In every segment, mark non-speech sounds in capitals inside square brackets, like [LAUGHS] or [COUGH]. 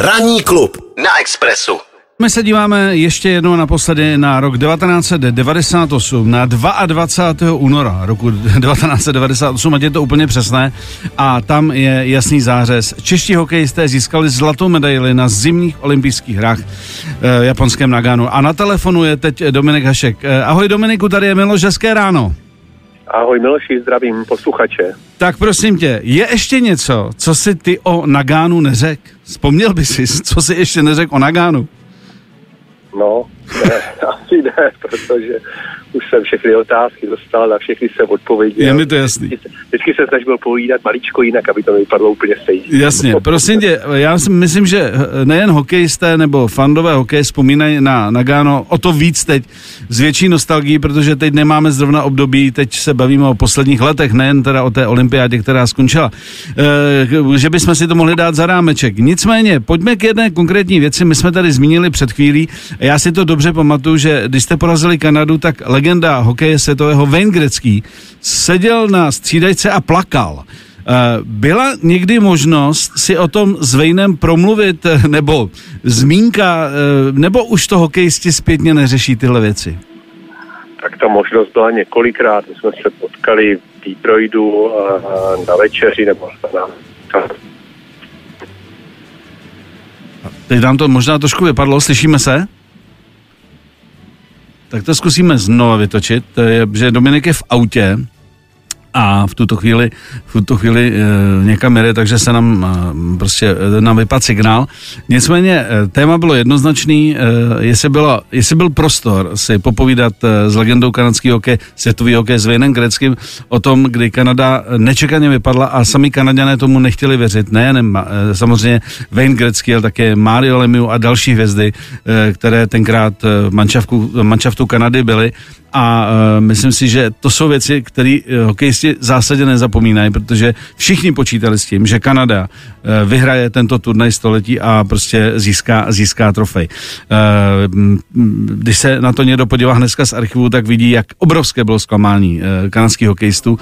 Ranní klub na Expressu. My se díváme ještě jednou naposledy na rok 1998, na 22. února roku [LAUGHS] 1998, ať je to úplně přesné. A tam je jasný zářez. Čeští hokejisté získali zlatou medaili na zimních olympijských hrách v japonském Naganu. A na telefonu je teď Dominik Hašek. Eh, ahoj Dominiku, tady je Miloš, hezké ráno. Ahoj Miloši, zdravím posluchače. Tak prosím tě, je ještě něco, co si ty o Nagánu neřek? Vzpomněl by si, co si ještě neřek o Nagánu? No, ne, [LAUGHS] asi ne, [LAUGHS] protože už jsem všechny otázky dostal, na všechny jsem odpověděl. Je mi to jasný. Vždycky, vždycky se snažil povídat maličko jinak, aby to nevypadlo úplně stejně. Jasně, prosím tě, já si myslím, že nejen hokejisté nebo fandové hokej vzpomínají na Nagano o to víc teď s větší nostalgií, protože teď nemáme zrovna období, teď se bavíme o posledních letech, nejen teda o té olympiádě, která skončila, e, že bychom si to mohli dát za rámeček. Nicméně, pojďme k jedné konkrétní věci, my jsme tady zmínili před chvílí, já si to dobře pamatuju, že když jste porazili Kanadu, tak legenda hokeje světového Wayne Gretzky seděl na střídajce a plakal. Eh, byla někdy možnost si o tom s Vejnem promluvit, eh, nebo zmínka, eh, nebo už to hokejisti zpětně neřeší tyhle věci? Tak ta možnost byla několikrát. My jsme se potkali v Detroitu na večeři nebo na Teď nám to možná trošku vypadlo, slyšíme se? Tak to zkusíme znova vytočit, to je, že Dominik je v autě a v tuto chvíli, v tuto chvíli e, někam jede, takže se nám e, prostě e, nám vypad signál. Nicméně e, téma bylo jednoznačný, e, jestli, bylo, jestli byl prostor si popovídat e, s legendou kanadského hokeje, světový hokej s Vejnem Greckým o tom, kdy Kanada nečekaně vypadla a sami Kanaděné tomu nechtěli věřit. Nejen e, samozřejmě Wayne Gretzky, ale také Mario Lemieux a další hvězdy, e, které tenkrát v manšaftu Kanady byly a uh, myslím si, že to jsou věci, které uh, hokejisti zásadně nezapomínají, protože všichni počítali s tím, že Kanada uh, vyhraje tento turnaj století a prostě získá, získá trofej. Uh, když se na to někdo podívá dneska z archivu, tak vidí, jak obrovské bylo zklamání uh, kanadských hokejistů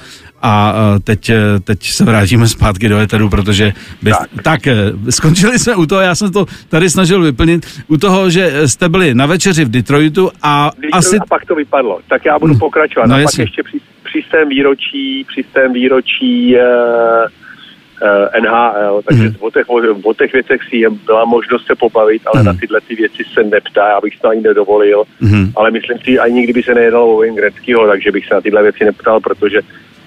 a uh, teď, uh, teď se vrátíme zpátky do Eteru, protože by, tak, tak uh, skončili jsme u toho, já jsem to tady snažil vyplnit, u toho, že jste byli na večeři v Detroitu a Detroit asi... A pak to vypadlo. Tak já budu pokračovat. No, a pak jasně. ještě při, při tém výročí, při tém výročí uh, uh, NHL, takže Mhm. o, těch, o, o těch věcech si je, byla možnost se pobavit, ale Mhm. na tyhle ty věci se neptá, já bych se to ani nedovolil, Mhm. ale myslím si, ani kdyby se nejednalo o Wayne takže bych se na tyhle věci neptal, protože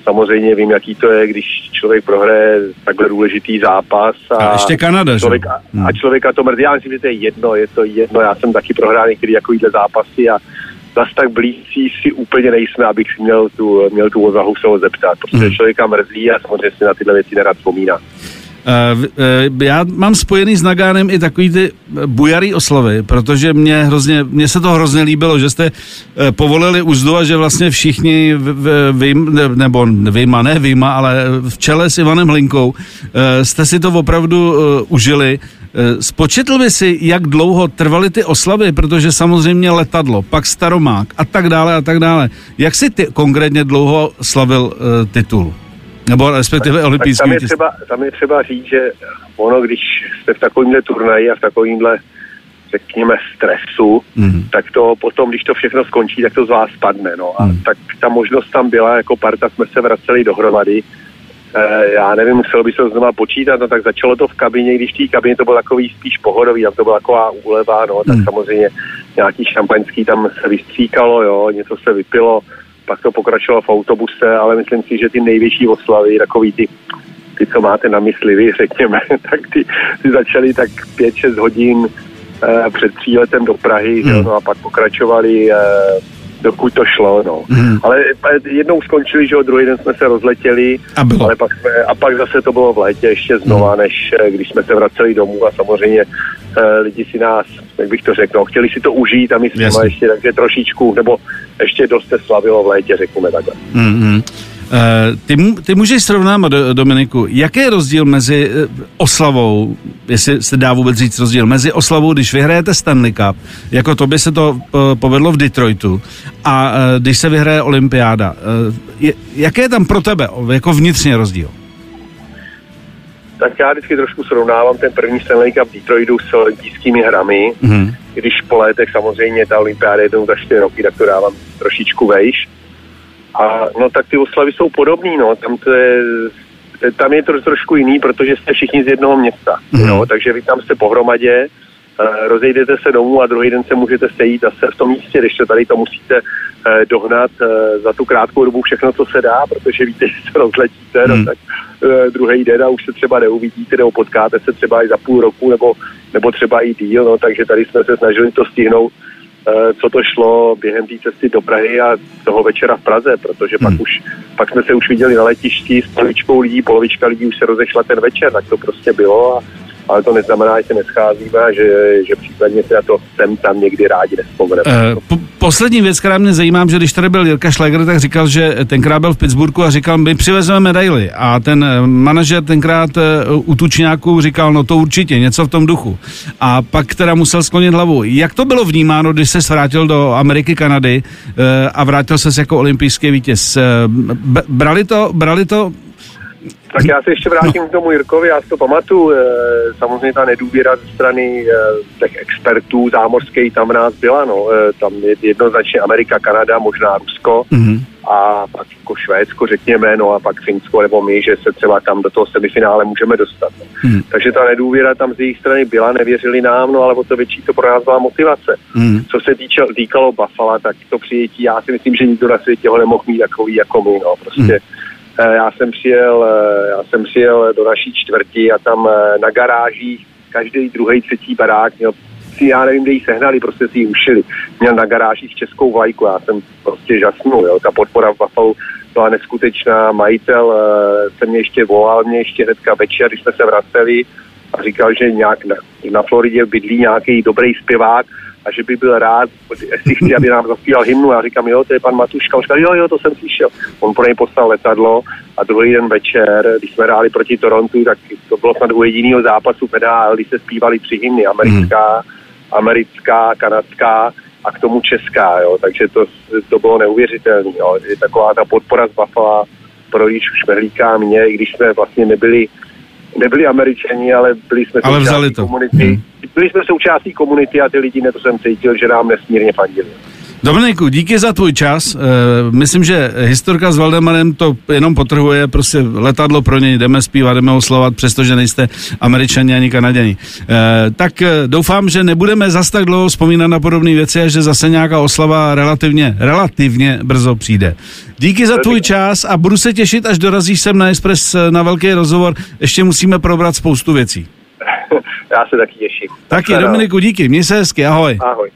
samozřejmě vím, jaký to je, když člověk prohraje takhle důležitý zápas a, A ještě Kanada, že? člověk, a, Hmm. a člověka to mrzí. Já myslím, že to je jedno, je to jedno, já jsem taky prohrál některý takovýhle zápasy a zas tak blízcí si úplně nejsme, abych si měl tu, měl tu odvahu se ho zeptat, protože Hmm. člověka mrzí a samozřejmě si na tyhle věci nerad vzpomíná. Uh, uh, já mám spojený s Nagánem i takový ty eh, bujarý oslavy, protože mě hrozně, mně se to hrozně líbilo, že jste povolili úzdu a že vlastně všichni vím, ne, nebo vyjma, ne vyjma, ale v čele s Ivanem Hlinkou jste si to opravdu užili. Spočetl by si, jak dlouho trvaly ty oslavy, protože samozřejmě letadlo, pak staromák a tak dále a tak dále. Jak si ty konkrétně dlouho slavil titul? Nebo respektive olympijský tam, je třeba, tam je třeba říct, že ono, když jste v takovýmhle turnaji a v takovýmhle řekněme stresu, Mhm. tak to potom, když to všechno skončí, tak to z vás spadne. No. A Mhm. tak ta možnost tam byla, jako parta jsme se vraceli dohromady. E, já nevím, muselo by se to znova počítat, no tak začalo to v kabině, když v té kabině to bylo takový spíš pohodový, tam to byla taková úleva, no, tak Mhm. samozřejmě nějaký šampaňský tam se vystříkalo, jo, něco se vypilo, pak to pokračovalo v autobuse, ale myslím si, že ty největší oslavy, takový ty ty, co máte na mysli vy, řekněme, [LAUGHS] tak ty, ty začaly tak 5-6 hodin eh, před příletem do Prahy, Hmm. hmm. no a pak pokračovali, eh, dokud to šlo, no. Hmm. Ale eh, jednou skončili, že jo, druhý den jsme se rozletěli, A bylo. ale pak jsme, a pak zase to bylo v létě ještě znova, než eh, když jsme se vraceli domů a samozřejmě eh, lidi si nás, jak bych to řekl, no, chtěli si to užít a my jsme ještě takže trošičku, nebo ještě dost se slavilo v létě, řekněme takhle. Mm-hmm. Uh, ty, ty můžeš srovnávat, Do- Dominiku, jaký je rozdíl mezi eh, oslavou, jestli se dá vůbec říct rozdíl, mezi oslavou, když vyhrajete Stanley Cup, jako to by se to eh, povedlo v Detroitu, a eh, když se vyhraje olympiáda. Eh, jaký je tam pro tebe, jako vnitřně rozdíl? Tak já vždycky trošku srovnávám ten první Stanley Cup Detroitu s olympijskými hrami. Mm. Když po létech samozřejmě ta olympiáda jednou za čtyři roky, tak to dávám trošičku vejš. A no tak ty oslavy jsou podobný, no, tam to je, tam je to trošku jiný, protože jste všichni z jednoho města, mm. no, takže vy tam jste pohromadě, uh, rozejdete se domů a druhý den se můžete sejít zase v tom místě, když to tady to musíte dohnat uh, za tu krátkou dobu všechno, co se dá, protože víte, [LAUGHS] že se rozletíte, mm. no, tak uh, druhý den a už se třeba neuvidíte nebo potkáte se třeba i za půl roku nebo, nebo třeba i díl, no, takže tady jsme se snažili to stihnout Eh, co to šlo během té cesty do Prahy a toho večera v Praze, protože hmm. pak už pak jsme se už viděli na letišti s polovičkou lidí, polovička lidí už se rozešla ten večer, tak to prostě bylo a ale to neznamená, že se nescházíme a že, že případně se na to sem tam někdy rádi nespomeneme. Uh, po, poslední věc, která mě zajímá, že když tady byl Jirka Šleger, tak říkal, že tenkrát byl v Pittsburghu a říkal, my přivezeme medaily. A ten eh, manažer tenkrát uh, u Tučňáků říkal, no to určitě, něco v tom duchu. A pak teda musel sklonit hlavu. Jak to bylo vnímáno, když se vrátil do Ameriky, Kanady uh, a vrátil se jako olympijský vítěz? Uh, brali to, brali to tak já se ještě vrátím no. k tomu Jirkovi, já si to pamatuju. Eh, samozřejmě ta nedůvěra ze strany eh, těch expertů zámořských tam v nás byla. No. Eh, tam je jednoznačně Amerika, Kanada, možná Rusko mm-hmm. a pak jako Švédsko, řekněme, no a pak Finsko nebo my, že se třeba tam do toho semifinále můžeme dostat. No. Mm. Takže ta nedůvěra tam z jejich strany byla, nevěřili nám, no ale o to větší to pro nás byla motivace. Mm. Co se týče, týkalo Buffalo, tak to přijetí, já si myslím, že nikdo na světě ho nemohl mít takový jako my. No. Prostě mm Eh, já jsem přijel, eh, já jsem přijel do naší čtvrti a tam eh, na garážích každý druhý, třetí barák měl si, já nevím, kde jí sehnali, prostě si ji ušili. Měl na garážích českou vlajku, já jsem prostě žasnul, jo. ta podpora v Buffalo byla neskutečná, majitel se mě ještě volal, mě ještě hnedka večer, když jsme se vraceli a říkal, že nějak na, na Floridě bydlí nějaký dobrý zpěvák, a že by byl rád, jestli [LAUGHS] chci, aby nám zaspíval hymnu. Já říkám, jo, to je pan Matuška. On říkal, jo, jo, to jsem slyšel. On pro něj poslal letadlo a druhý den večer, když jsme hráli proti Torontu, tak to bylo snad u jediného zápasu PDL, když se zpívali tři hymny, americká, mm. americká, kanadská a k tomu česká, jo. takže to, to bylo neuvěřitelné. Taková ta podpora z Buffalo pro Ríšu Šmehlíka mě, i když jsme vlastně nebyli nebyli američani, ale byli jsme ale vzali to. komunity. Hmm. Byli jsme součástí komunity a ty lidi, to jsem cítil, že nám nesmírně fandili. Dominiku, díky za tvůj čas. E, myslím, že historka s Valdemarem to jenom potrhuje, prostě letadlo pro něj, jdeme zpívat, jdeme oslovat, přestože nejste američani ani kanaděni. E, tak e, doufám, že nebudeme zas tak dlouho vzpomínat na podobné věci a že zase nějaká oslava relativně, relativně brzo přijde. Díky za tvůj čas a budu se těšit, až dorazíš sem na Express na velký rozhovor. Ještě musíme probrat spoustu věcí. [LAUGHS] Já se taky těším. Taky, Dominiku, díky, měj se hezky, ahoj. Ahoj.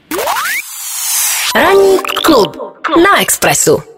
Ranní klub na Expressu.